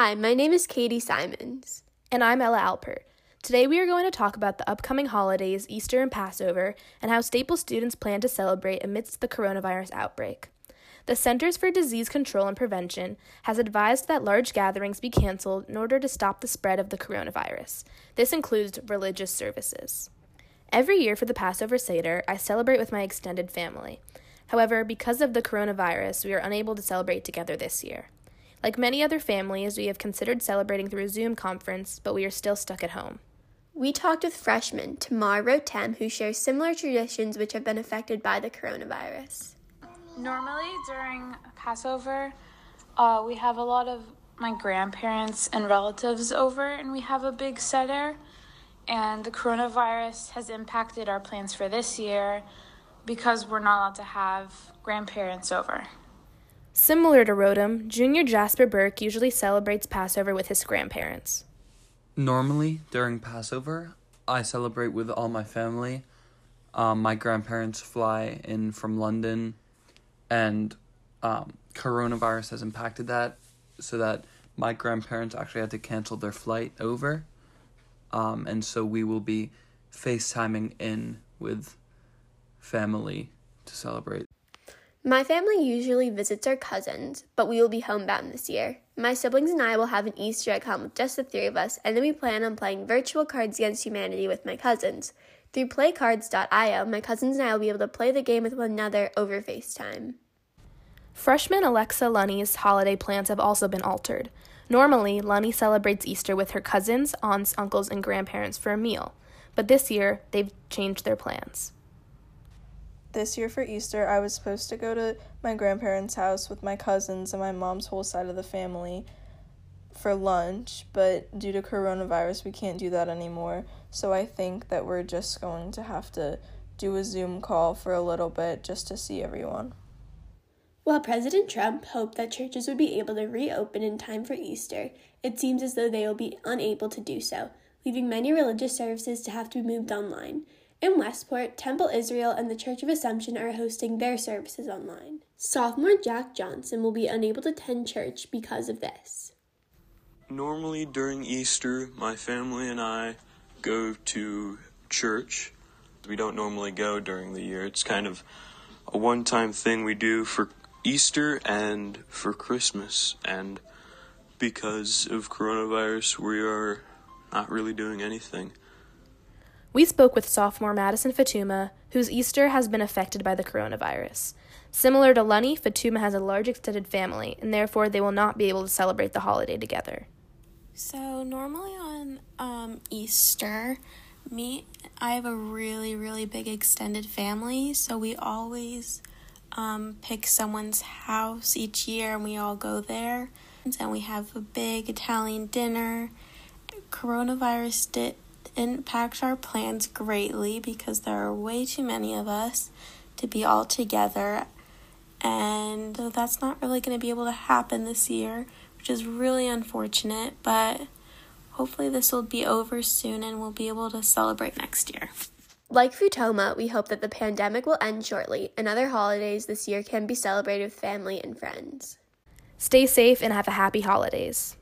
Hi, my name is Katie Simons. And I'm Ella Alpert. Today we are going to talk about the upcoming holidays, Easter and Passover, and how Staples students plan to celebrate amidst the coronavirus outbreak. The Centers for Disease Control and Prevention has advised that large gatherings be canceled in order to stop the spread of the coronavirus. This includes religious services. Every year for the Passover Seder, I celebrate with my extended family. However, because of the coronavirus, we are unable to celebrate together this year. Like many other families, we have considered celebrating through a Zoom conference, but we are still stuck at home. We talked with freshman Tamar Rotem, who shares similar traditions which have been affected by the coronavirus. Normally, during Passover, uh, we have a lot of my grandparents and relatives over, and we have a big seder. And the coronavirus has impacted our plans for this year because we're not allowed to have grandparents over. Similar to Rotem, junior Jasper Burke usually celebrates Passover with his grandparents. Normally, during Passover, I celebrate with all my family. Um, my grandparents fly in from London and um, coronavirus has impacted that so that my grandparents actually had to cancel their flight over um, and so we will be facetiming in with family to celebrate my family usually visits our cousins, but we will be homebound this year. My siblings and I will have an Easter egg hunt with just the three of us, and then we plan on playing virtual Cards Against Humanity with my cousins. Through playcards.io, my cousins and I will be able to play the game with one another over FaceTime. Freshman Alexa Lunny's holiday plans have also been altered. Normally, Lunny celebrates Easter with her cousins, aunts, uncles, and grandparents for a meal, but this year they've changed their plans. This year for Easter, I was supposed to go to my grandparents' house with my cousins and my mom's whole side of the family for lunch, but due to coronavirus, we can't do that anymore. So I think that we're just going to have to do a Zoom call for a little bit just to see everyone. While President Trump hoped that churches would be able to reopen in time for Easter, it seems as though they will be unable to do so, leaving many religious services to have to be moved online. In Westport, Temple Israel and the Church of Assumption are hosting their services online. Sophomore Jack Johnson will be unable to attend church because of this. Normally during Easter, my family and I go to church. We don't normally go during the year. It's kind of a one time thing we do for Easter and for Christmas. And because of coronavirus, we are not really doing anything. We spoke with sophomore Madison Fatuma, whose Easter has been affected by the coronavirus. Similar to Lunny, Fatuma has a large extended family, and therefore they will not be able to celebrate the holiday together. So, normally on um, Easter, me, I have a really, really big extended family, so we always um, pick someone's house each year and we all go there. And we have a big Italian dinner. Coronavirus did impact our plans greatly because there are way too many of us to be all together. And that's not really going to be able to happen this year, which is really unfortunate. But hopefully, this will be over soon and we'll be able to celebrate next year. Like Fatuma, we hope that the pandemic will end shortly and other holidays this year can be celebrated with family and friends. Stay safe and have a happy holidays.